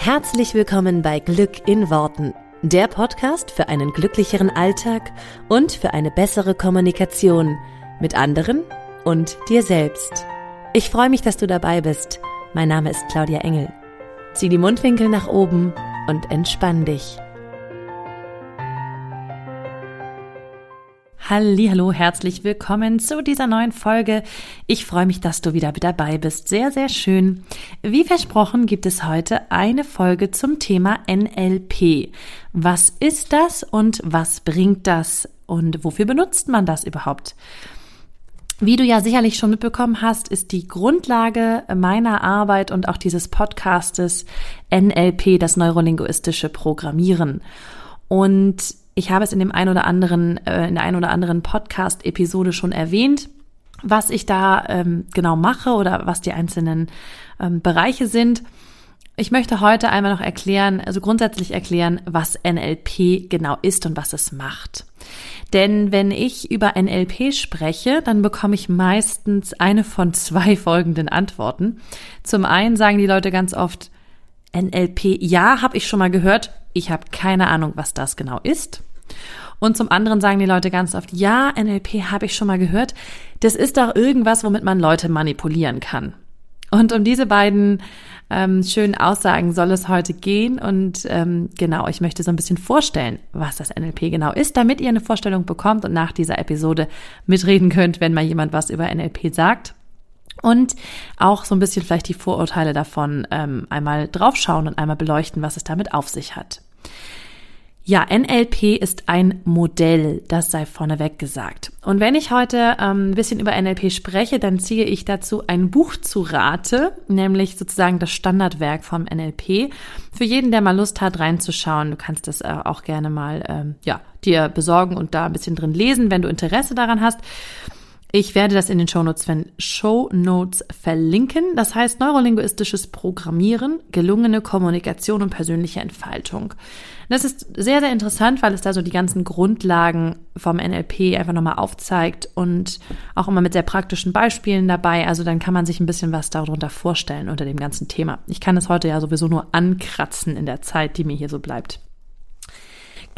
Herzlich willkommen bei Glück in Worten, der Podcast für einen glücklicheren Alltag und für eine bessere Kommunikation mit anderen und dir selbst. Ich freue mich, dass du dabei bist. Mein Name ist Claudia Engel. Zieh die Mundwinkel nach oben und entspann dich. Hallo, herzlich willkommen zu dieser neuen Folge. Ich freue mich, dass du wieder dabei bist. Sehr, sehr schön. Wie versprochen gibt es heute eine Folge zum Thema NLP. Was ist das und was bringt das und wofür benutzt man das überhaupt? Wie du ja sicherlich schon mitbekommen hast, ist die Grundlage meiner Arbeit und auch dieses Podcastes NLP, das neurolinguistische Programmieren. Und ich habe es in dem ein oder anderen, äh, in der ein oder anderen Podcast-Episode schon erwähnt, was ich da ähm, genau mache oder was die einzelnen ähm, Bereiche sind. Ich möchte heute einmal noch erklären, also grundsätzlich erklären, was NLP genau ist und was es macht. Denn wenn ich über NLP spreche, dann bekomme ich meistens eine von zwei folgenden Antworten. Zum einen sagen die Leute ganz oft, NLP, ja, habe ich schon mal gehört, ich habe keine Ahnung, was das genau ist. Und zum anderen sagen die Leute ganz oft, ja, NLP habe ich schon mal gehört. Das ist doch irgendwas, womit man Leute manipulieren kann. Und um diese beiden ähm, schönen Aussagen soll es heute gehen. Und ähm, genau, ich möchte so ein bisschen vorstellen, was das NLP genau ist, damit ihr eine Vorstellung bekommt und nach dieser Episode mitreden könnt, wenn mal jemand was über NLP sagt. Und auch so ein bisschen vielleicht die Vorurteile davon ähm, einmal draufschauen und einmal beleuchten, was es damit auf sich hat. Ja, NLP ist ein Modell, das sei vorneweg gesagt. Und wenn ich heute ähm, ein bisschen über NLP spreche, dann ziehe ich dazu ein Buch zu Rate, nämlich sozusagen das Standardwerk vom NLP. Für jeden, der mal Lust hat, reinzuschauen, du kannst das äh, auch gerne mal ähm, ja, dir besorgen und da ein bisschen drin lesen, wenn du Interesse daran hast. Ich werde das in den Shownotes, Show Notes verlinken. Das heißt neurolinguistisches Programmieren, gelungene Kommunikation und persönliche Entfaltung. Das ist sehr, sehr interessant, weil es da so die ganzen Grundlagen vom NLP einfach nochmal aufzeigt und auch immer mit sehr praktischen Beispielen dabei. Also dann kann man sich ein bisschen was darunter vorstellen unter dem ganzen Thema. Ich kann es heute ja sowieso nur ankratzen in der Zeit, die mir hier so bleibt.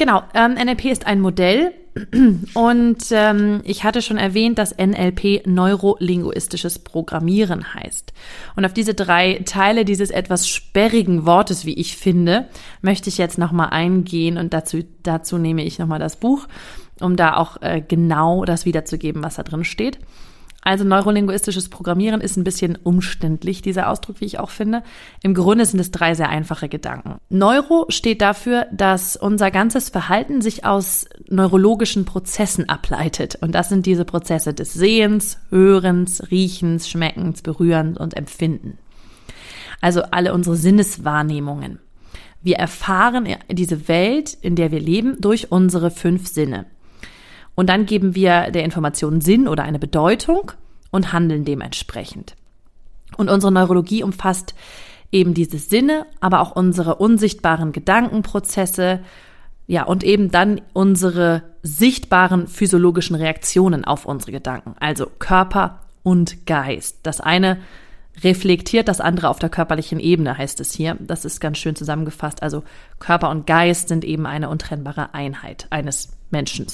Genau, ähm, NLP ist ein Modell und ähm, ich hatte schon erwähnt, dass NLP neurolinguistisches Programmieren heißt. Und auf diese drei Teile dieses etwas sperrigen Wortes, wie ich finde, möchte ich jetzt nochmal eingehen und dazu, dazu nehme ich nochmal das Buch, um da auch äh, genau das wiederzugeben, was da drin steht. Also neurolinguistisches Programmieren ist ein bisschen umständlich, dieser Ausdruck, wie ich auch finde. Im Grunde sind es drei sehr einfache Gedanken. Neuro steht dafür, dass unser ganzes Verhalten sich aus neurologischen Prozessen ableitet. Und das sind diese Prozesse des Sehens, Hörens, Riechens, Schmeckens, Berührens und Empfinden. Also alle unsere Sinneswahrnehmungen. Wir erfahren diese Welt, in der wir leben, durch unsere fünf Sinne. Und dann geben wir der Information Sinn oder eine Bedeutung und handeln dementsprechend. Und unsere Neurologie umfasst eben diese Sinne, aber auch unsere unsichtbaren Gedankenprozesse, ja, und eben dann unsere sichtbaren physiologischen Reaktionen auf unsere Gedanken, also Körper und Geist. Das eine reflektiert das andere auf der körperlichen Ebene, heißt es hier. Das ist ganz schön zusammengefasst. Also Körper und Geist sind eben eine untrennbare Einheit eines Menschen.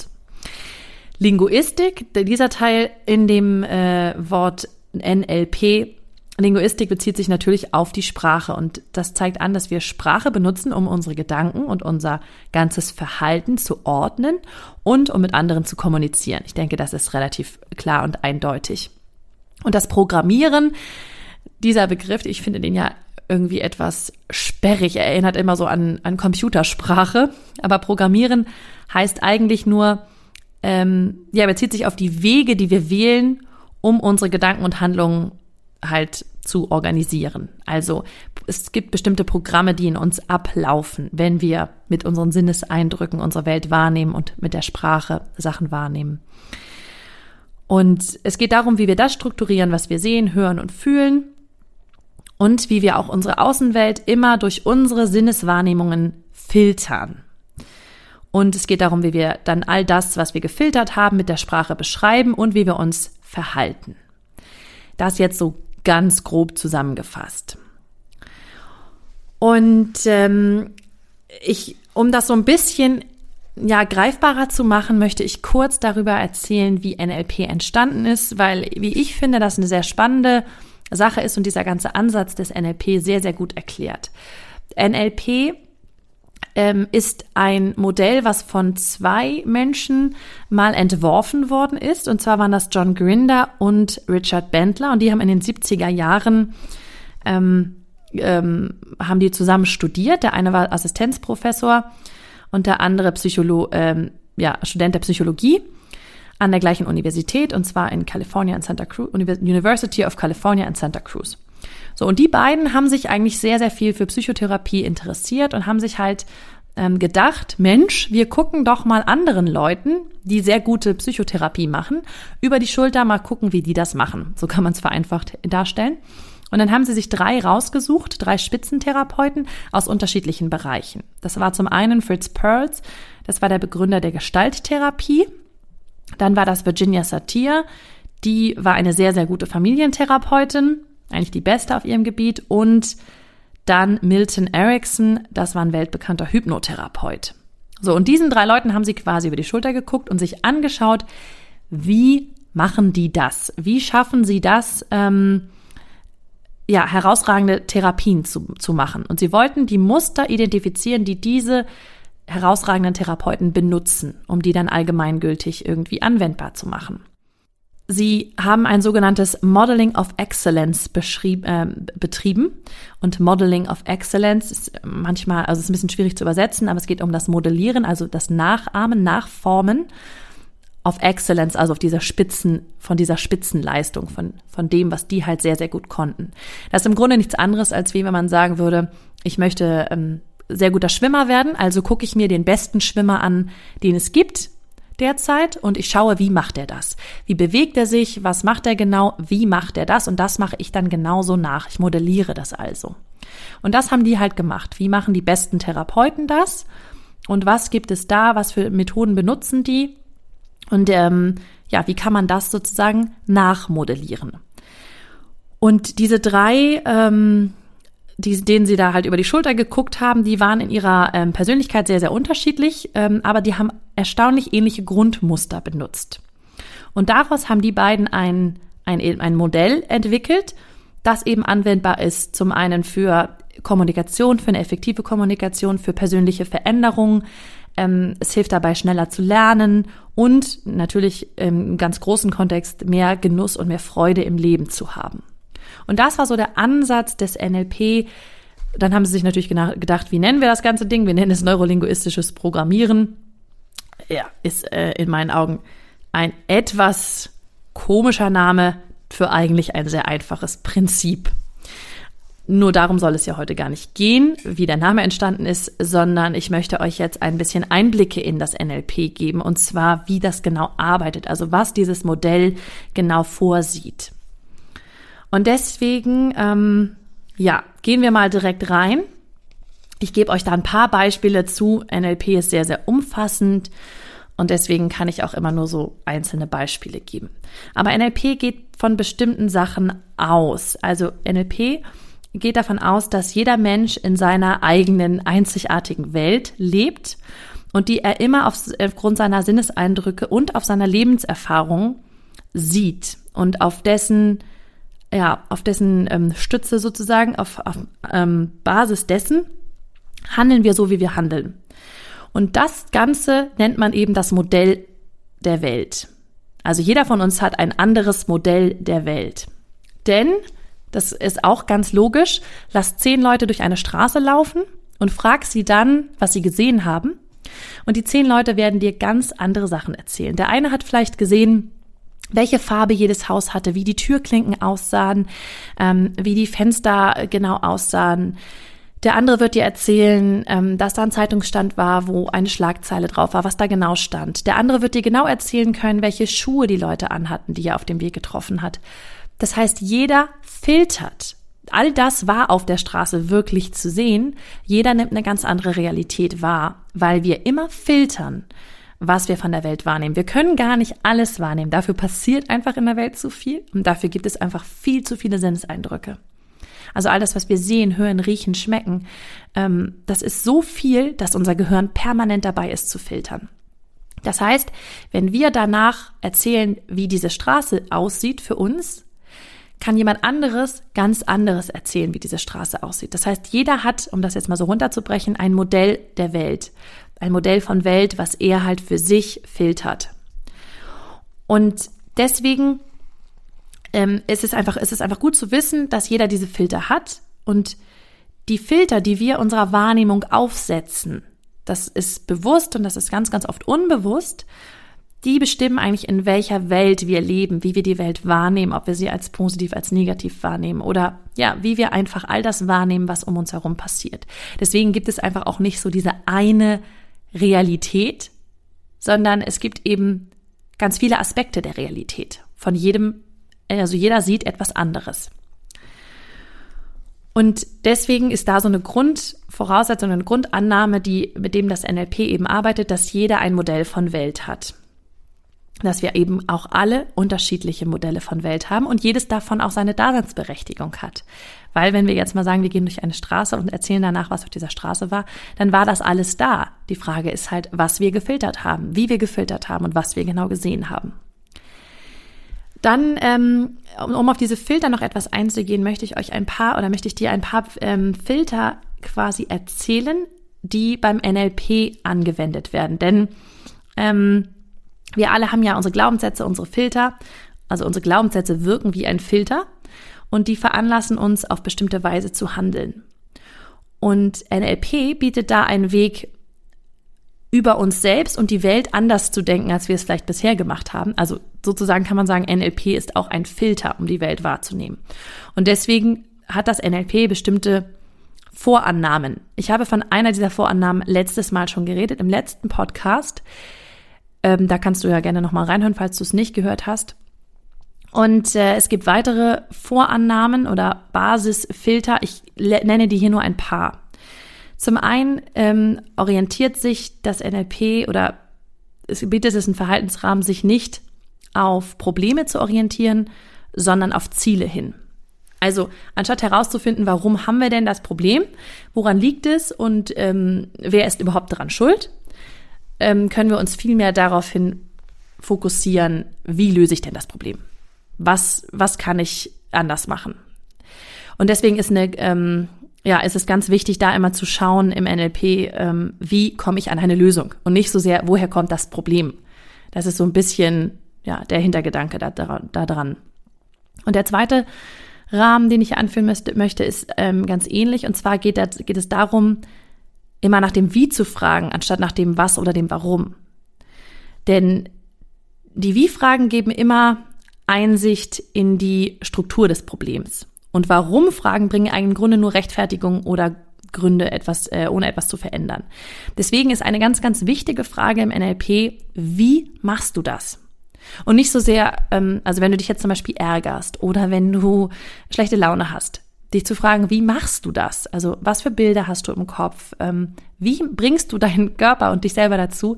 Linguistik, dieser Teil in dem äh, Wort NLP, Linguistik bezieht sich natürlich auf die Sprache und das zeigt an, dass wir Sprache benutzen, um unsere Gedanken und unser ganzes Verhalten zu ordnen und um mit anderen zu kommunizieren. Ich denke, das ist relativ klar und eindeutig. Und das Programmieren, dieser Begriff, ich finde den ja irgendwie etwas sperrig, er erinnert immer so an, an Computersprache, aber Programmieren heißt eigentlich nur, ähm, ja, bezieht sich auf die Wege, die wir wählen, um unsere Gedanken und Handlungen halt zu organisieren. Also es gibt bestimmte Programme, die in uns ablaufen, wenn wir mit unseren Sinneseindrücken unsere Welt wahrnehmen und mit der Sprache Sachen wahrnehmen. Und es geht darum, wie wir das strukturieren, was wir sehen, hören und fühlen und wie wir auch unsere Außenwelt immer durch unsere Sinneswahrnehmungen filtern. Und es geht darum, wie wir dann all das, was wir gefiltert haben, mit der Sprache beschreiben und wie wir uns verhalten. Das jetzt so ganz grob zusammengefasst. Und ähm, ich, um das so ein bisschen ja, greifbarer zu machen, möchte ich kurz darüber erzählen, wie NLP entstanden ist, weil, wie ich finde, das eine sehr spannende Sache ist und dieser ganze Ansatz des NLP sehr, sehr gut erklärt. NLP ähm, ist ein Modell, was von zwei Menschen mal entworfen worden ist. Und zwar waren das John Grinder und Richard Bentler. Und die haben in den 70er Jahren ähm, ähm, haben die zusammen studiert. Der eine war Assistenzprofessor und der andere Psycholo ähm, ja, Student der Psychologie an der gleichen Universität und zwar in California in Santa Cruz, University of California in Santa Cruz. So, und die beiden haben sich eigentlich sehr, sehr viel für Psychotherapie interessiert und haben sich halt ähm, gedacht, Mensch, wir gucken doch mal anderen Leuten, die sehr gute Psychotherapie machen, über die Schulter mal gucken, wie die das machen. So kann man es vereinfacht darstellen. Und dann haben sie sich drei rausgesucht, drei Spitzentherapeuten aus unterschiedlichen Bereichen. Das war zum einen Fritz Perls, das war der Begründer der Gestalttherapie. Dann war das Virginia Satir, die war eine sehr, sehr gute Familientherapeutin, eigentlich die beste auf ihrem Gebiet. Und dann Milton Erickson, das war ein weltbekannter Hypnotherapeut. So, und diesen drei Leuten haben sie quasi über die Schulter geguckt und sich angeschaut, wie machen die das? Wie schaffen sie das, ähm, ja, herausragende Therapien zu, zu machen. Und sie wollten die Muster identifizieren, die diese herausragenden Therapeuten benutzen, um die dann allgemeingültig irgendwie anwendbar zu machen. Sie haben ein sogenanntes Modeling of Excellence äh, betrieben. Und Modeling of Excellence ist manchmal, also ist ein bisschen schwierig zu übersetzen, aber es geht um das Modellieren, also das Nachahmen, Nachformen auf Excellence, also auf dieser Spitzen, von dieser Spitzenleistung, von, von dem, was die halt sehr, sehr gut konnten. Das ist im Grunde nichts anderes, als wie wenn man sagen würde, ich möchte ähm, sehr guter Schwimmer werden, also gucke ich mir den besten Schwimmer an, den es gibt derzeit und ich schaue, wie macht er das? Wie bewegt er sich? Was macht er genau? Wie macht er das? Und das mache ich dann genauso nach. Ich modelliere das also. Und das haben die halt gemacht. Wie machen die besten Therapeuten das? Und was gibt es da? Was für Methoden benutzen die? Und ähm, ja, wie kann man das sozusagen nachmodellieren? Und diese drei, ähm, die, denen sie da halt über die Schulter geguckt haben, die waren in ihrer ähm, Persönlichkeit sehr, sehr unterschiedlich, ähm, aber die haben erstaunlich ähnliche Grundmuster benutzt. Und daraus haben die beiden ein, ein, ein Modell entwickelt, das eben anwendbar ist, zum einen für Kommunikation, für eine effektive Kommunikation, für persönliche Veränderungen, ähm, es hilft dabei, schneller zu lernen und natürlich im ganz großen Kontext mehr Genuss und mehr Freude im Leben zu haben. Und das war so der Ansatz des NLP. Dann haben sie sich natürlich gedacht, wie nennen wir das ganze Ding? Wir nennen es neurolinguistisches Programmieren. Ja, ist äh, in meinen Augen ein etwas komischer Name für eigentlich ein sehr einfaches Prinzip. Nur darum soll es ja heute gar nicht gehen, wie der Name entstanden ist, sondern ich möchte euch jetzt ein bisschen Einblicke in das NLP geben und zwar, wie das genau arbeitet, also was dieses Modell genau vorsieht. Und deswegen, ähm, ja, gehen wir mal direkt rein. Ich gebe euch da ein paar Beispiele zu. NLP ist sehr, sehr umfassend und deswegen kann ich auch immer nur so einzelne Beispiele geben. Aber NLP geht von bestimmten Sachen aus. Also NLP geht davon aus, dass jeder Mensch in seiner eigenen einzigartigen Welt lebt und die er immer aufgrund seiner Sinneseindrücke und auf seiner Lebenserfahrung sieht und auf dessen ja auf dessen ähm, Stütze sozusagen auf, auf ähm, Basis dessen handeln wir so wie wir handeln und das Ganze nennt man eben das Modell der Welt. Also jeder von uns hat ein anderes Modell der Welt. Denn das ist auch ganz logisch. Lass zehn Leute durch eine Straße laufen und frag sie dann, was sie gesehen haben. Und die zehn Leute werden dir ganz andere Sachen erzählen. Der eine hat vielleicht gesehen, welche Farbe jedes Haus hatte, wie die Türklinken aussahen, ähm, wie die Fenster genau aussahen. Der andere wird dir erzählen, ähm, dass da ein Zeitungsstand war, wo eine Schlagzeile drauf war, was da genau stand. Der andere wird dir genau erzählen können, welche Schuhe die Leute anhatten, die er auf dem Weg getroffen hat. Das heißt, jeder filtert. All das war auf der Straße wirklich zu sehen. Jeder nimmt eine ganz andere Realität wahr, weil wir immer filtern, was wir von der Welt wahrnehmen. Wir können gar nicht alles wahrnehmen. Dafür passiert einfach in der Welt zu viel und dafür gibt es einfach viel zu viele Sinneseindrücke. Also all das, was wir sehen, hören, riechen, schmecken, ähm, das ist so viel, dass unser Gehirn permanent dabei ist zu filtern. Das heißt, wenn wir danach erzählen, wie diese Straße aussieht für uns, kann jemand anderes ganz anderes erzählen, wie diese Straße aussieht. Das heißt, jeder hat, um das jetzt mal so runterzubrechen, ein Modell der Welt. Ein Modell von Welt, was er halt für sich filtert. Und deswegen ähm, ist es einfach, ist es einfach gut zu wissen, dass jeder diese Filter hat und die Filter, die wir unserer Wahrnehmung aufsetzen, das ist bewusst und das ist ganz, ganz oft unbewusst, die bestimmen eigentlich, in welcher Welt wir leben, wie wir die Welt wahrnehmen, ob wir sie als positiv, als negativ wahrnehmen oder ja, wie wir einfach all das wahrnehmen, was um uns herum passiert. Deswegen gibt es einfach auch nicht so diese eine Realität, sondern es gibt eben ganz viele Aspekte der Realität. Von jedem, also jeder sieht etwas anderes. Und deswegen ist da so eine Grundvoraussetzung, eine Grundannahme, die, mit dem das NLP eben arbeitet, dass jeder ein Modell von Welt hat. Dass wir eben auch alle unterschiedliche Modelle von Welt haben und jedes davon auch seine Daseinsberechtigung hat. Weil wenn wir jetzt mal sagen, wir gehen durch eine Straße und erzählen danach, was auf dieser Straße war, dann war das alles da. Die Frage ist halt, was wir gefiltert haben, wie wir gefiltert haben und was wir genau gesehen haben. Dann, ähm, um auf diese Filter noch etwas einzugehen, möchte ich euch ein paar oder möchte ich dir ein paar ähm, Filter quasi erzählen, die beim NLP angewendet werden. Denn ähm, wir alle haben ja unsere Glaubenssätze, unsere Filter. Also unsere Glaubenssätze wirken wie ein Filter und die veranlassen uns auf bestimmte Weise zu handeln. Und NLP bietet da einen Weg, über uns selbst und die Welt anders zu denken, als wir es vielleicht bisher gemacht haben. Also sozusagen kann man sagen, NLP ist auch ein Filter, um die Welt wahrzunehmen. Und deswegen hat das NLP bestimmte Vorannahmen. Ich habe von einer dieser Vorannahmen letztes Mal schon geredet, im letzten Podcast. Ähm, da kannst du ja gerne nochmal reinhören, falls du es nicht gehört hast. Und äh, es gibt weitere Vorannahmen oder Basisfilter. Ich nenne die hier nur ein paar. Zum einen ähm, orientiert sich das NLP oder es bietet es einen Verhaltensrahmen, sich nicht auf Probleme zu orientieren, sondern auf Ziele hin. Also anstatt herauszufinden, warum haben wir denn das Problem, woran liegt es und ähm, wer ist überhaupt daran schuld, ähm, können wir uns vielmehr daraufhin fokussieren, wie löse ich denn das Problem? Was, was kann ich anders machen? Und deswegen ist eine ähm, ja, es ist ganz wichtig, da immer zu schauen im NLP, ähm, wie komme ich an eine Lösung und nicht so sehr, woher kommt das Problem. Das ist so ein bisschen ja der Hintergedanke da, da dran. Und der zweite Rahmen, den ich hier anführen möchte, ist ähm, ganz ähnlich. Und zwar geht, das, geht es darum, immer nach dem Wie zu fragen, anstatt nach dem Was oder dem Warum. Denn die Wie-Fragen geben immer Einsicht in die Struktur des Problems. Und warum Fragen bringen eigentlich im Grunde nur Rechtfertigung oder Gründe, etwas, äh, ohne etwas zu verändern. Deswegen ist eine ganz, ganz wichtige Frage im NLP, wie machst du das? Und nicht so sehr, ähm, also wenn du dich jetzt zum Beispiel ärgerst oder wenn du schlechte Laune hast, dich zu fragen, wie machst du das? Also was für Bilder hast du im Kopf? Ähm, wie bringst du deinen Körper und dich selber dazu,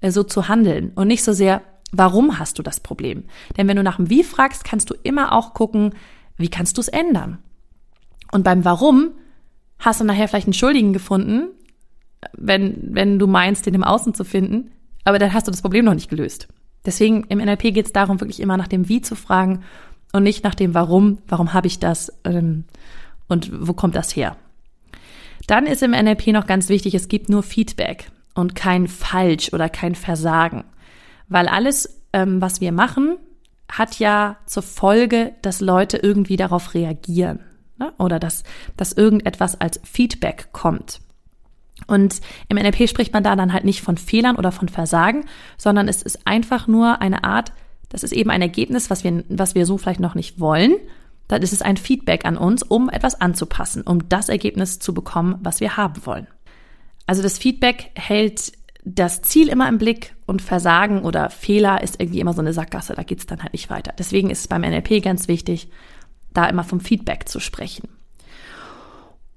äh, so zu handeln? Und nicht so sehr, warum hast du das Problem? Denn wenn du nach dem Wie fragst, kannst du immer auch gucken, wie kannst du es ändern? Und beim Warum hast du nachher vielleicht einen Schuldigen gefunden, wenn, wenn du meinst, den im Außen zu finden, aber dann hast du das Problem noch nicht gelöst. Deswegen im NLP geht es darum, wirklich immer nach dem Wie zu fragen und nicht nach dem Warum, warum habe ich das ähm, und wo kommt das her. Dann ist im NLP noch ganz wichtig, es gibt nur Feedback und kein Falsch oder kein Versagen, weil alles, ähm, was wir machen, hat ja zur Folge, dass Leute irgendwie darauf reagieren ne? oder dass, dass irgendetwas als Feedback kommt. Und im NLP spricht man da dann halt nicht von Fehlern oder von Versagen, sondern es ist einfach nur eine Art, das ist eben ein Ergebnis, was wir, was wir so vielleicht noch nicht wollen. Dann ist es ein Feedback an uns, um etwas anzupassen, um das Ergebnis zu bekommen, was wir haben wollen. Also das Feedback hält das Ziel immer im Blick und Versagen oder Fehler ist irgendwie immer so eine Sackgasse, da geht's dann halt nicht weiter. Deswegen ist es beim NLP ganz wichtig, da immer vom Feedback zu sprechen.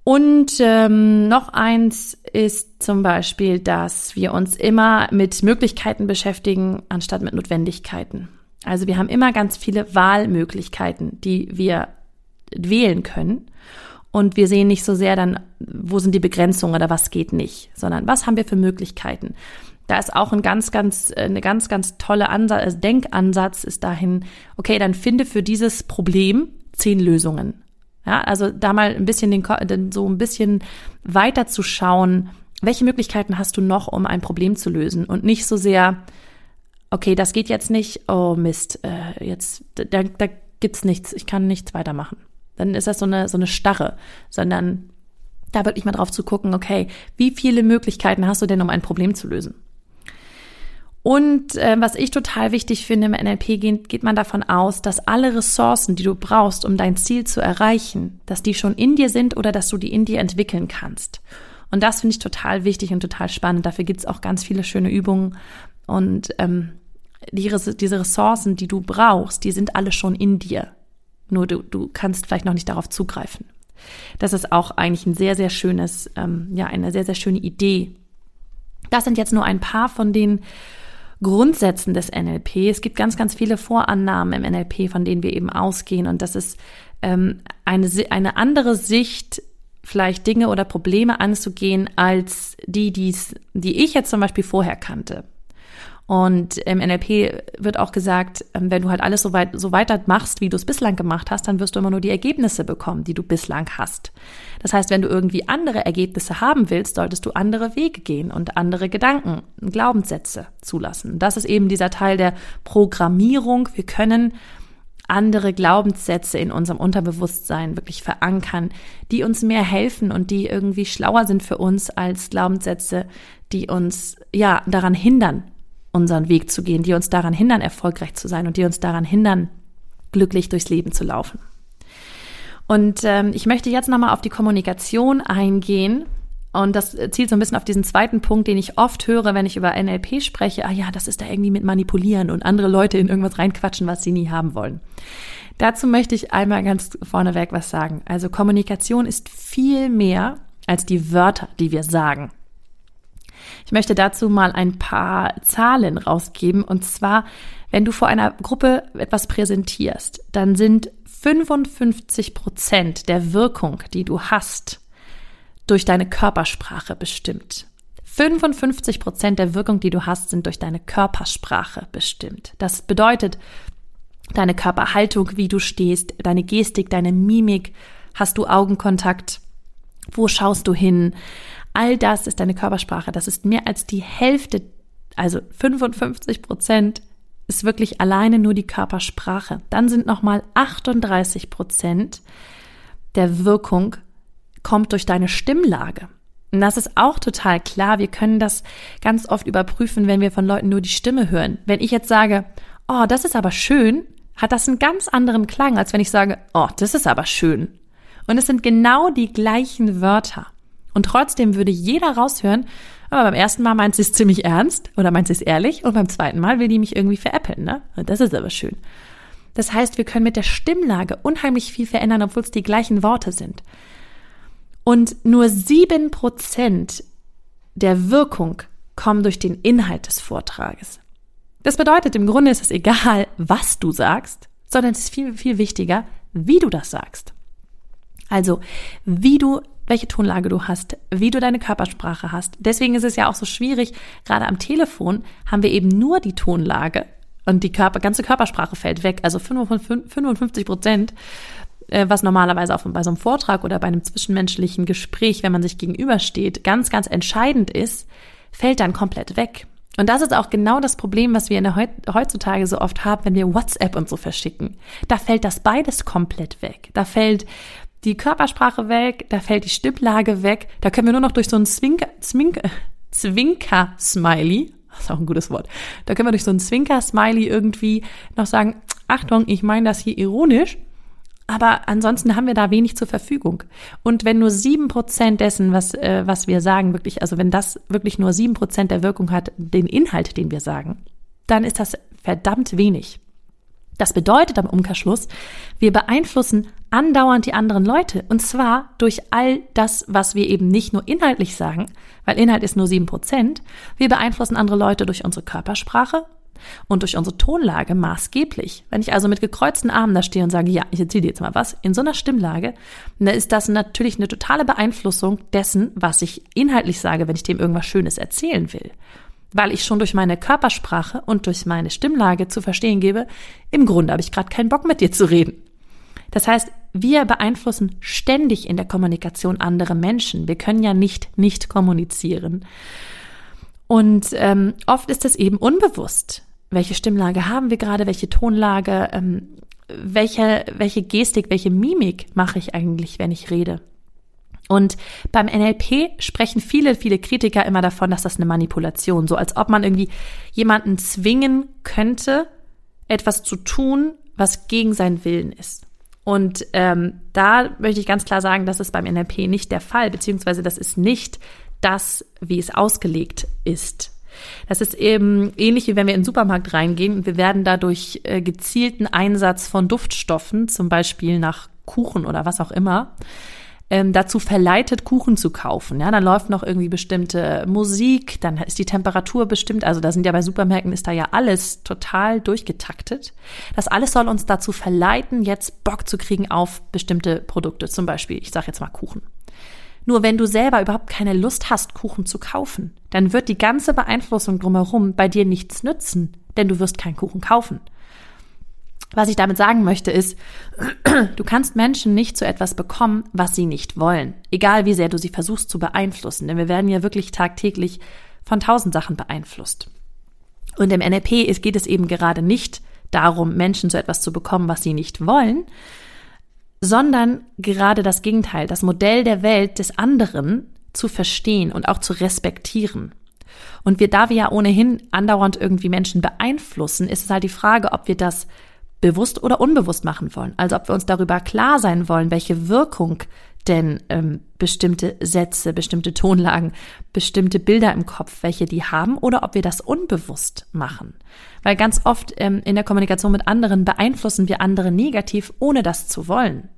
Und ähm, noch eins ist zum Beispiel, dass wir uns immer mit Möglichkeiten beschäftigen, anstatt mit Notwendigkeiten. Also wir haben immer ganz viele Wahlmöglichkeiten, die wir wählen können. Und wir sehen nicht so sehr dann, wo sind die Begrenzungen oder was geht nicht, sondern was haben wir für Möglichkeiten. Da ist auch ein ganz, ganz, äh, eine ganz, ganz tolle Ansatz, also Denkansatz ist dahin, okay, dann finde für dieses Problem zehn Lösungen. Ja, also da mal ein bisschen den, so ein bisschen weiter zu schauen, welche Möglichkeiten hast du noch, um ein Problem zu lösen und nicht so sehr, okay, das geht jetzt nicht, oh Mist, äh, jetzt, da, da gibt's nichts, ich kann nichts weitermachen. Dann ist das so eine, so eine Starre, sondern da wirklich mal drauf zu gucken, okay, wie viele Möglichkeiten hast du denn, um ein Problem zu lösen? Und äh, was ich total wichtig finde im NLP, geht, geht man davon aus, dass alle Ressourcen, die du brauchst, um dein Ziel zu erreichen, dass die schon in dir sind oder dass du die in dir entwickeln kannst. Und das finde ich total wichtig und total spannend. Dafür gibt es auch ganz viele schöne Übungen. Und ähm, die, diese Ressourcen, die du brauchst, die sind alle schon in dir. Nur du, du kannst vielleicht noch nicht darauf zugreifen. Das ist auch eigentlich ein sehr, sehr schönes, ähm, ja, eine sehr, sehr schöne Idee. Das sind jetzt nur ein paar von den Grundsätzen des NLP. Es gibt ganz, ganz viele Vorannahmen im NLP, von denen wir eben ausgehen. Und das ist ähm, eine, eine andere Sicht, vielleicht Dinge oder Probleme anzugehen, als die, die's, die ich jetzt zum Beispiel vorher kannte. Und im NLP wird auch gesagt, ähm, wenn du halt alles so, weit, so weiter machst, wie du es bislang gemacht hast, dann wirst du immer nur die Ergebnisse bekommen, die du bislang hast. Das heißt, wenn du irgendwie andere Ergebnisse haben willst, solltest du andere Wege gehen und andere Gedanken, Glaubenssätze zulassen. Das ist eben dieser Teil der Programmierung. Wir können andere Glaubenssätze in unserem Unterbewusstsein wirklich verankern, die uns mehr helfen und die irgendwie schlauer sind für uns als Glaubenssätze, die uns ja daran hindern, unseren Weg zu gehen, die uns daran hindern, erfolgreich zu sein und die uns daran hindern, glücklich durchs Leben zu laufen. Und ähm, ich möchte jetzt nochmal auf die Kommunikation eingehen. Und das zielt so ein bisschen auf diesen zweiten Punkt, den ich oft höre, wenn ich über NLP spreche. Ah ja, das ist da irgendwie mit Manipulieren und andere Leute in irgendwas reinquatschen, was sie nie haben wollen. Dazu möchte ich einmal ganz vorneweg was sagen. Also Kommunikation ist viel mehr als die Wörter, die wir sagen. Ich möchte dazu mal ein paar Zahlen rausgeben. Und zwar, wenn du vor einer Gruppe etwas präsentierst, dann sind 55 Prozent der Wirkung, die du hast, durch deine Körpersprache bestimmt. 55 Prozent der Wirkung, die du hast, sind durch deine Körpersprache bestimmt. Das bedeutet, deine Körperhaltung, wie du stehst, deine Gestik, deine Mimik, hast du Augenkontakt, wo schaust du hin, All das ist deine Körpersprache. Das ist mehr als die Hälfte, also 55 Prozent ist wirklich alleine nur die Körpersprache. Dann sind nochmal 38 Prozent der Wirkung kommt durch deine Stimmlage. Und das ist auch total klar. Wir können das ganz oft überprüfen, wenn wir von Leuten nur die Stimme hören. Wenn ich jetzt sage, oh, das ist aber schön, hat das einen ganz anderen Klang, als wenn ich sage, oh, das ist aber schön. Und es sind genau die gleichen Wörter. Und trotzdem würde jeder raushören, aber beim ersten Mal meint sie es ziemlich ernst oder meint sie es ehrlich und beim zweiten Mal will die mich irgendwie veräppeln, ne? Das ist aber schön. Das heißt, wir können mit der Stimmlage unheimlich viel verändern, obwohl es die gleichen Worte sind. Und nur sieben Prozent der Wirkung kommen durch den Inhalt des Vortrages. Das bedeutet, im Grunde ist es egal, was du sagst, sondern es ist viel, viel wichtiger, wie du das sagst. Also, wie du welche Tonlage du hast, wie du deine Körpersprache hast. Deswegen ist es ja auch so schwierig, gerade am Telefon haben wir eben nur die Tonlage und die Körper, ganze Körpersprache fällt weg, also 55 Prozent, äh, was normalerweise auch bei so einem Vortrag oder bei einem zwischenmenschlichen Gespräch, wenn man sich gegenübersteht, ganz, ganz entscheidend ist, fällt dann komplett weg. Und das ist auch genau das Problem, was wir in der heutzutage so oft haben, wenn wir WhatsApp und so verschicken. Da fällt das beides komplett weg. Da fällt die Körpersprache weg, da fällt die Stimmlage weg, da können wir nur noch durch so ein Zwinker, Zwinker, Zwinker-Smiley, das ist auch ein gutes Wort, da können wir durch so ein Zwinker-Smiley irgendwie noch sagen, Achtung, ich meine das hier ironisch, aber ansonsten haben wir da wenig zur Verfügung. Und wenn nur sieben Prozent dessen, was, äh, was wir sagen, wirklich, also wenn das wirklich nur sieben Prozent der Wirkung hat, den Inhalt, den wir sagen, dann ist das verdammt wenig. Das bedeutet am Umkehrschluss, wir beeinflussen andauernd die anderen Leute. Und zwar durch all das, was wir eben nicht nur inhaltlich sagen, weil Inhalt ist nur sieben Prozent. Wir beeinflussen andere Leute durch unsere Körpersprache, und durch unsere Tonlage maßgeblich. Wenn ich also mit gekreuzten Armen da stehe und sage, ja, ich erzähle dir jetzt mal was, in so einer Stimmlage, dann ist das natürlich eine totale Beeinflussung dessen, was ich inhaltlich sage, wenn ich dem irgendwas Schönes erzählen will. Weil ich schon durch meine Körpersprache und durch meine Stimmlage zu verstehen gebe, im Grunde habe ich gerade keinen Bock mit dir zu reden. Das heißt, wir beeinflussen ständig in der Kommunikation andere Menschen. Wir können ja nicht nicht kommunizieren. Und ähm, oft ist es eben unbewusst. Welche Stimmlage haben wir gerade? Welche Tonlage? Ähm, welche, welche Gestik, welche Mimik mache ich eigentlich, wenn ich rede? Und beim NLP sprechen viele, viele Kritiker immer davon, dass das eine Manipulation, so als ob man irgendwie jemanden zwingen könnte, etwas zu tun, was gegen seinen Willen ist. Und ähm, da möchte ich ganz klar sagen, das ist beim NLP nicht der Fall, beziehungsweise das ist nicht das, wie es ausgelegt ist. Das ist eben ähnlich wie wenn wir in den Supermarkt reingehen und wir werden dadurch äh, gezielten Einsatz von Duftstoffen, zum Beispiel nach Kuchen oder was auch immer, ähm, dazu verleitet, Kuchen zu kaufen. Ja, dann läuft noch irgendwie bestimmte Musik, dann ist die Temperatur bestimmt. Also da sind ja bei Supermärkten ist da ja alles total durchgetaktet. Das alles soll uns dazu verleiten, jetzt Bock zu kriegen auf bestimmte Produkte. Zum Beispiel, ich sage jetzt mal Kuchen. Nur wenn du selber überhaupt keine Lust hast, Kuchen zu kaufen, dann wird die ganze Beeinflussung drumherum bei dir nichts nützen, denn du wirst keinen Kuchen kaufen. Was ich damit sagen möchte ist, du kannst Menschen nicht zu etwas bekommen, was sie nicht wollen. Egal wie sehr du sie versuchst zu beeinflussen, denn wir werden ja wirklich tagtäglich von tausend Sachen beeinflusst. Und im NLP geht es eben gerade nicht darum, Menschen zu etwas zu bekommen, was sie nicht wollen, sondern gerade das Gegenteil, das Modell der Welt des anderen zu verstehen und auch zu respektieren. Und wir, da wir ja ohnehin andauernd irgendwie Menschen beeinflussen, ist es halt die Frage, ob wir das bewusst oder unbewusst machen wollen. Also ob wir uns darüber klar sein wollen, welche Wirkung denn ähm, bestimmte Sätze, bestimmte Tonlagen, bestimmte Bilder im Kopf, welche die haben, oder ob wir das unbewusst machen. Weil ganz oft ähm, in der Kommunikation mit anderen beeinflussen wir andere negativ, ohne das zu wollen.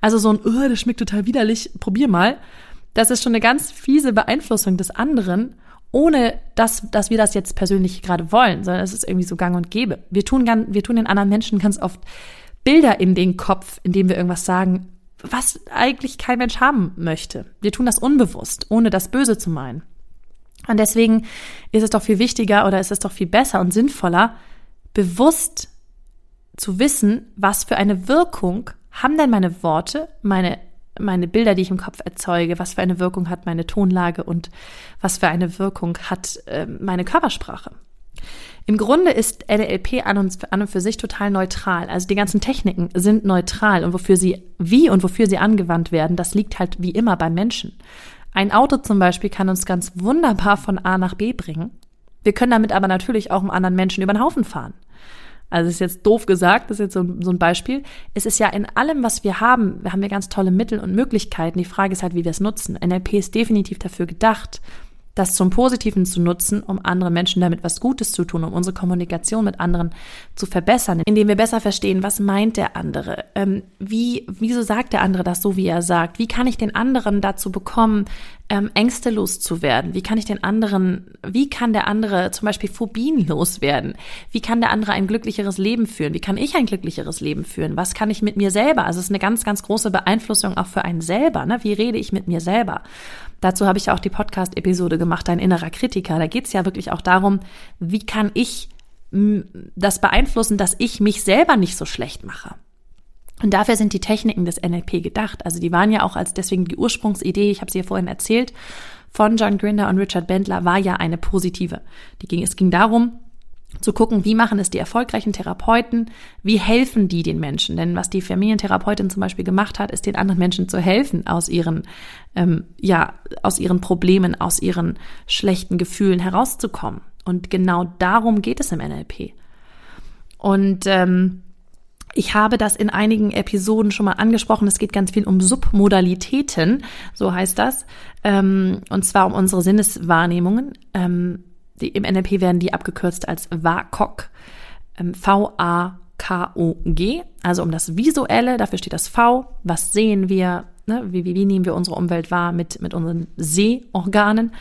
Also so ein, oh, das schmeckt total widerlich, probier mal. Das ist schon eine ganz fiese Beeinflussung des anderen ohne dass, dass wir das jetzt persönlich gerade wollen, sondern es ist irgendwie so gang und gäbe. Wir tun, wir tun den anderen Menschen ganz oft Bilder in den Kopf, indem wir irgendwas sagen, was eigentlich kein Mensch haben möchte. Wir tun das unbewusst, ohne das Böse zu meinen. Und deswegen ist es doch viel wichtiger oder ist es doch viel besser und sinnvoller, bewusst zu wissen, was für eine Wirkung haben denn meine Worte, meine meine Bilder, die ich im Kopf erzeuge, was für eine Wirkung hat meine Tonlage und was für eine Wirkung hat äh, meine Körpersprache. Im Grunde ist NLP an und, an und für sich total neutral. Also die ganzen Techniken sind neutral und wofür sie, wie und wofür sie angewandt werden, das liegt halt wie immer beim Menschen. Ein Auto zum Beispiel kann uns ganz wunderbar von A nach B bringen. Wir können damit aber natürlich auch einem anderen Menschen über den Haufen fahren. Also ist jetzt doof gesagt, das ist jetzt so, so ein Beispiel. Es ist ja in allem, was wir haben, wir haben ja ganz tolle Mittel und Möglichkeiten. Die Frage ist halt, wie wir es nutzen. NLP ist definitiv dafür gedacht, das zum Positiven zu nutzen, um anderen Menschen damit was Gutes zu tun, um unsere Kommunikation mit anderen zu verbessern, indem wir besser verstehen, was meint der andere, ähm, wie, wieso sagt der andere das so, wie er sagt, wie kann ich den anderen dazu bekommen, ähm, Ängste loszuwerden, wie kann ich den anderen, wie kann der andere zum Beispiel Phobien loswerden, wie kann der andere ein glücklicheres Leben führen, wie kann ich ein glücklicheres Leben führen, was kann ich mit mir selber, also es ist eine ganz, ganz große Beeinflussung auch für einen selber, ne? wie rede ich mit mir selber. Dazu habe ich ja auch die Podcast-Episode gemacht, Dein innerer Kritiker. Da geht es ja wirklich auch darum, wie kann ich das beeinflussen, dass ich mich selber nicht so schlecht mache. Und dafür sind die Techniken des NLP gedacht. Also die waren ja auch als deswegen die Ursprungsidee, ich habe sie ja vorhin erzählt, von John Grinder und Richard Bendler war ja eine positive. Die ging, es ging darum, zu gucken, wie machen es die erfolgreichen Therapeuten, wie helfen die den Menschen. Denn was die Familientherapeutin zum Beispiel gemacht hat, ist den anderen Menschen zu helfen aus ihren, ähm, ja, aus ihren Problemen, aus ihren schlechten Gefühlen herauszukommen. Und genau darum geht es im NLP. Und ähm, ich habe das in einigen Episoden schon mal angesprochen. Es geht ganz viel um Submodalitäten, so heißt das. Ähm, und zwar um unsere Sinneswahrnehmungen. Ähm, die, Im NLP werden die abgekürzt als VAKOG. Ähm, V-A-K-O-G. Also um das Visuelle, dafür steht das V. Was sehen wir? Ne? Wie, wie, wie nehmen wir unsere Umwelt wahr mit, mit unseren Sehorganen?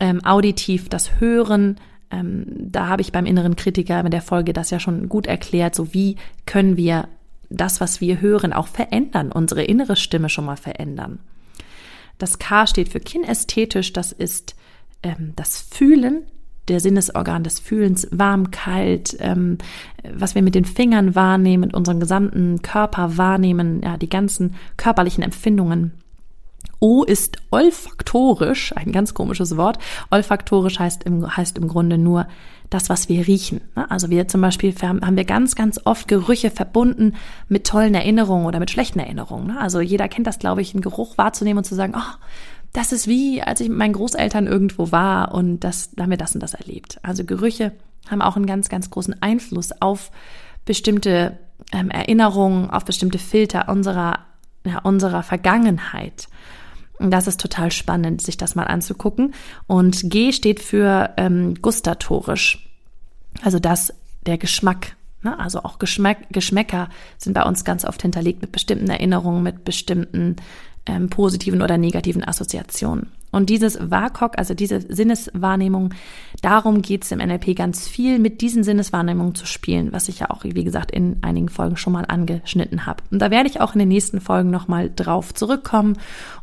Ähm, auditiv das Hören, Ähm, da habe ich beim inneren Kritiker in der Folge das ja schon gut erklärt, so wie können wir das, was wir hören, auch verändern, unsere innere Stimme schon mal verändern. Das K steht für kinästhetisch, das ist ähm, das Fühlen, der Sinnesorgan des Fühlens, warm, kalt, ähm, was wir mit den Fingern wahrnehmen, mit unserem gesamten Körper wahrnehmen, ja, die ganzen körperlichen Empfindungen. O ist olfaktorisch, ein ganz komisches Wort. Olfaktorisch heißt im, heißt im Grunde nur das, was wir riechen. Ne? Also wir zum Beispiel haben wir ganz, ganz oft Gerüche verbunden mit tollen Erinnerungen oder mit schlechten Erinnerungen. Ne? Also jeder kennt das, glaube ich, einen Geruch wahrzunehmen und zu sagen, oh, das ist wie, als ich mit meinen Großeltern irgendwo war und das, da haben wir das und das erlebt. Also Gerüche haben auch einen ganz, ganz großen Einfluss auf bestimmte ähm, Erinnerungen, auf bestimmte Filter unserer, ja, unserer Vergangenheit. Und das ist total spannend, sich das mal anzugucken. Und G steht für ähm, gustatorisch. Also das, der Geschmack. Ne? Also auch Geschmack, Geschmäcker sind bei uns ganz oft hinterlegt mit bestimmten Erinnerungen, mit bestimmten ähm, positiven oder negativen Assoziationen. Und dieses WAKOK, also diese Sinneswahrnehmung, darum geht es im NLP ganz viel, mit diesen Sinneswahrnehmungen zu spielen, was ich ja auch, wie gesagt, in einigen Folgen schon mal angeschnitten habe. Und da werde ich auch in den nächsten Folgen nochmal drauf zurückkommen.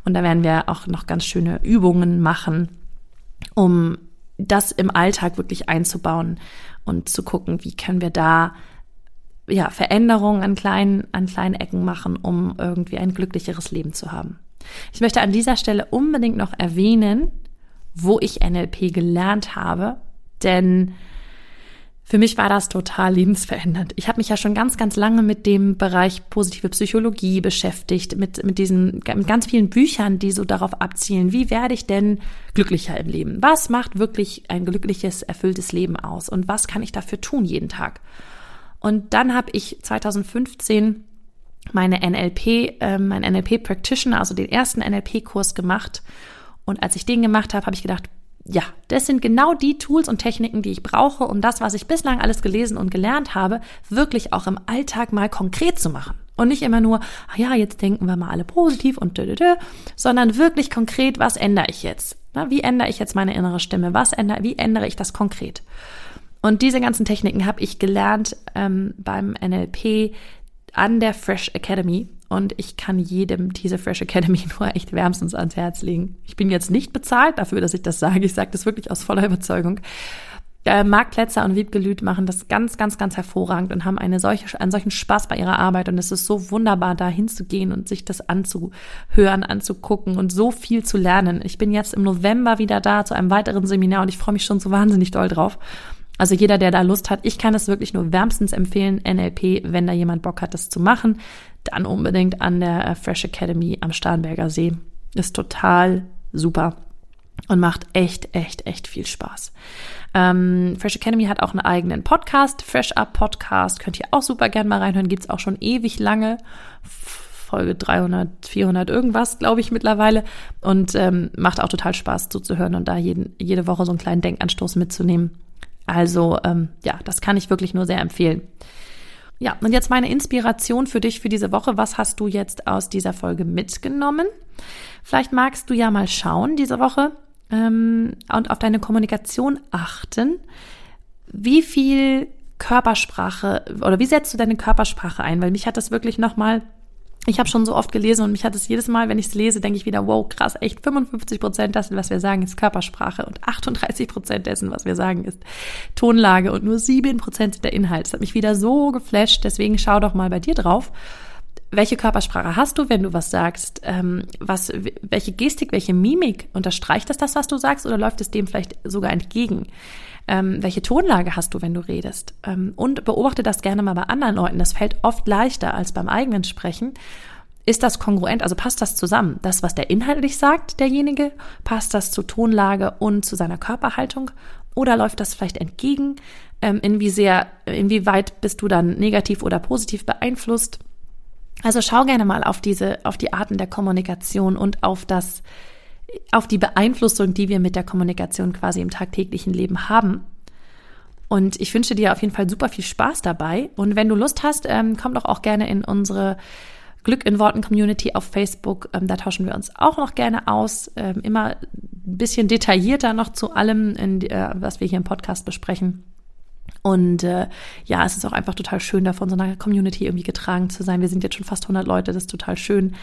Und da werden wir auch noch ganz schöne Übungen machen, um das im Alltag wirklich einzubauen und zu gucken, wie können wir da ja, Veränderungen an kleinen, an kleinen Ecken machen, um irgendwie ein glücklicheres Leben zu haben. Ich möchte an dieser Stelle unbedingt noch erwähnen, wo ich NLP gelernt habe, denn für mich war das total lebensverändernd. Ich habe mich ja schon ganz, ganz lange mit dem Bereich positive Psychologie beschäftigt, mit, mit diesen mit ganz vielen Büchern, die so darauf abzielen, wie werde ich denn glücklicher im Leben? Was macht wirklich ein glückliches, erfülltes Leben aus? Und was kann ich dafür tun jeden Tag? Und dann habe ich 2015 meine NLP, äh, mein NLP Practitioner, also den ersten NLP-Kurs gemacht. Und als ich den gemacht habe, habe ich gedacht, ja, das sind genau die Tools und Techniken, die ich brauche, um das, was ich bislang alles gelesen und gelernt habe, wirklich auch im Alltag mal konkret zu machen. Und nicht immer nur, ach ja, jetzt denken wir mal alle positiv und dö, dö, dö, sondern wirklich konkret, was ändere ich jetzt? Wie ändere ich jetzt meine innere Stimme? Was ändere, wie ändere ich das konkret? Und diese ganzen Techniken habe ich gelernt ähm, beim NLP an der Fresh Academy. Und ich kann jedem diese Fresh Academy nur echt wärmstens ans Herz legen. Ich bin jetzt nicht bezahlt dafür, dass ich das sage. Ich sage das wirklich aus voller Überzeugung. Äh, Marc Plätzer und Wiebke Lüth machen das ganz, ganz, ganz hervorragend und haben eine solche, einen solchen Spaß bei ihrer Arbeit. Und es ist so wunderbar, da hinzugehen und sich das anzuhören, anzugucken und so viel zu lernen. Ich bin jetzt im November wieder da zu einem weiteren Seminar und ich freue mich schon so wahnsinnig doll drauf. Also jeder, der da Lust hat, ich kann es wirklich nur wärmstens empfehlen, NLP, wenn da jemand Bock hat, das zu machen, dann unbedingt an der äh, Fresh Academy am Starnberger See. Ist total super und macht echt, echt, echt viel Spaß. Ähm, Fresh Academy hat auch einen eigenen Podcast, Fresh Up Podcast, könnt ihr auch super gern mal reinhören, gibt's auch schon ewig lange. Folge 300, 400 irgendwas, glaube ich mittlerweile. Und ähm, macht auch total Spaß zuzuhören und da jeden, jede Woche so einen kleinen Denkanstoß mitzunehmen. Also ähm, ja, das kann ich wirklich nur sehr empfehlen. Ja, und jetzt meine Inspiration für dich für diese Woche. Was hast du jetzt aus dieser Folge mitgenommen? Vielleicht magst du ja mal schauen diese Woche ähm, und auf deine Kommunikation achten. Wie viel Körpersprache oder wie setzt du deine Körpersprache ein? Weil mich hat das wirklich nochmal ich habe schon so oft gelesen und mich hat es jedes Mal, wenn ich es lese, denke ich wieder, wow, krass, echt 55 Prozent dessen, was wir sagen, ist Körpersprache und 38 Prozent dessen, was wir sagen, ist Tonlage und nur 7 Prozent der Inhalt. Das hat mich wieder so geflasht, deswegen schau doch mal bei dir drauf. Welche Körpersprache hast du, wenn du was sagst? Ähm, was, welche Gestik, welche Mimik unterstreicht das das, was du sagst, oder läuft es dem vielleicht sogar entgegen? Ähm, welche Tonlage hast du, wenn du redest? Ähm, und beobachte das gerne mal bei anderen Leuten. Das fällt oft leichter als beim eigenen Sprechen. Ist das kongruent? Also passt das zusammen? Das, was der inhaltlich sagt, derjenige, passt das zu Tonlage und zu seiner Körperhaltung? Oder läuft das vielleicht entgegen? Ähm, inwie sehr, inwieweit bist du dann negativ oder positiv beeinflusst? Also schau gerne mal auf diese, auf die Arten der Kommunikation und auf das, auf die Beeinflussung, die wir mit der Kommunikation quasi im tagtäglichen Leben haben. Und ich wünsche dir auf jeden Fall super viel Spaß dabei. Und wenn du Lust hast, ähm, komm doch auch gerne in unsere Glück in Worten Community auf Facebook. Ähm, da tauschen wir uns auch noch gerne aus. Ähm, immer bisschen detaillierter noch zu allem, in, äh, was wir hier im Podcast besprechen. Und äh, ja, es ist auch einfach total schön, da von so einer Community irgendwie getragen zu sein. Wir sind jetzt schon fast 100 Leute, das ist total schön.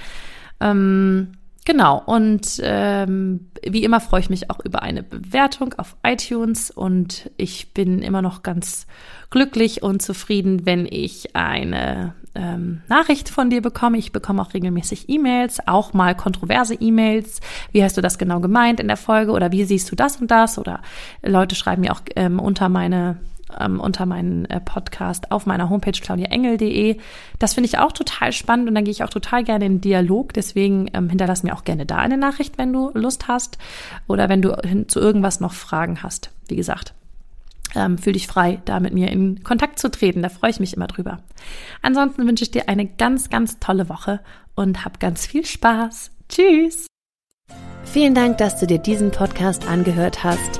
Ähm, genau, und ähm, wie immer freue ich mich auch über eine Bewertung auf iTunes und ich bin immer noch ganz glücklich und zufrieden, wenn ich eine ähm, Nachricht von dir bekomme. Ich bekomme auch regelmäßig E-Mails, auch mal kontroverse E-Mails. Wie hast du das genau gemeint in der Folge oder wie siehst du das und das? Oder Leute schreiben mir auch ähm, unter meine ähm, unter meinen äh, Podcast auf meiner Homepage claudiaengel.de. Das finde ich auch total spannend und dann gehe ich auch total gerne in Dialog. Deswegen ähm, hinterlass mir auch gerne da eine Nachricht, wenn du Lust hast oder wenn du zu irgendwas noch Fragen hast. Wie gesagt, ähm, fühl dich frei, da mit mir in Kontakt zu treten. Da freue ich mich immer drüber. Ansonsten wünsche ich dir eine ganz, ganz tolle Woche und hab ganz viel Spaß. Tschüss! Vielen Dank, dass du dir diesen Podcast angehört hast.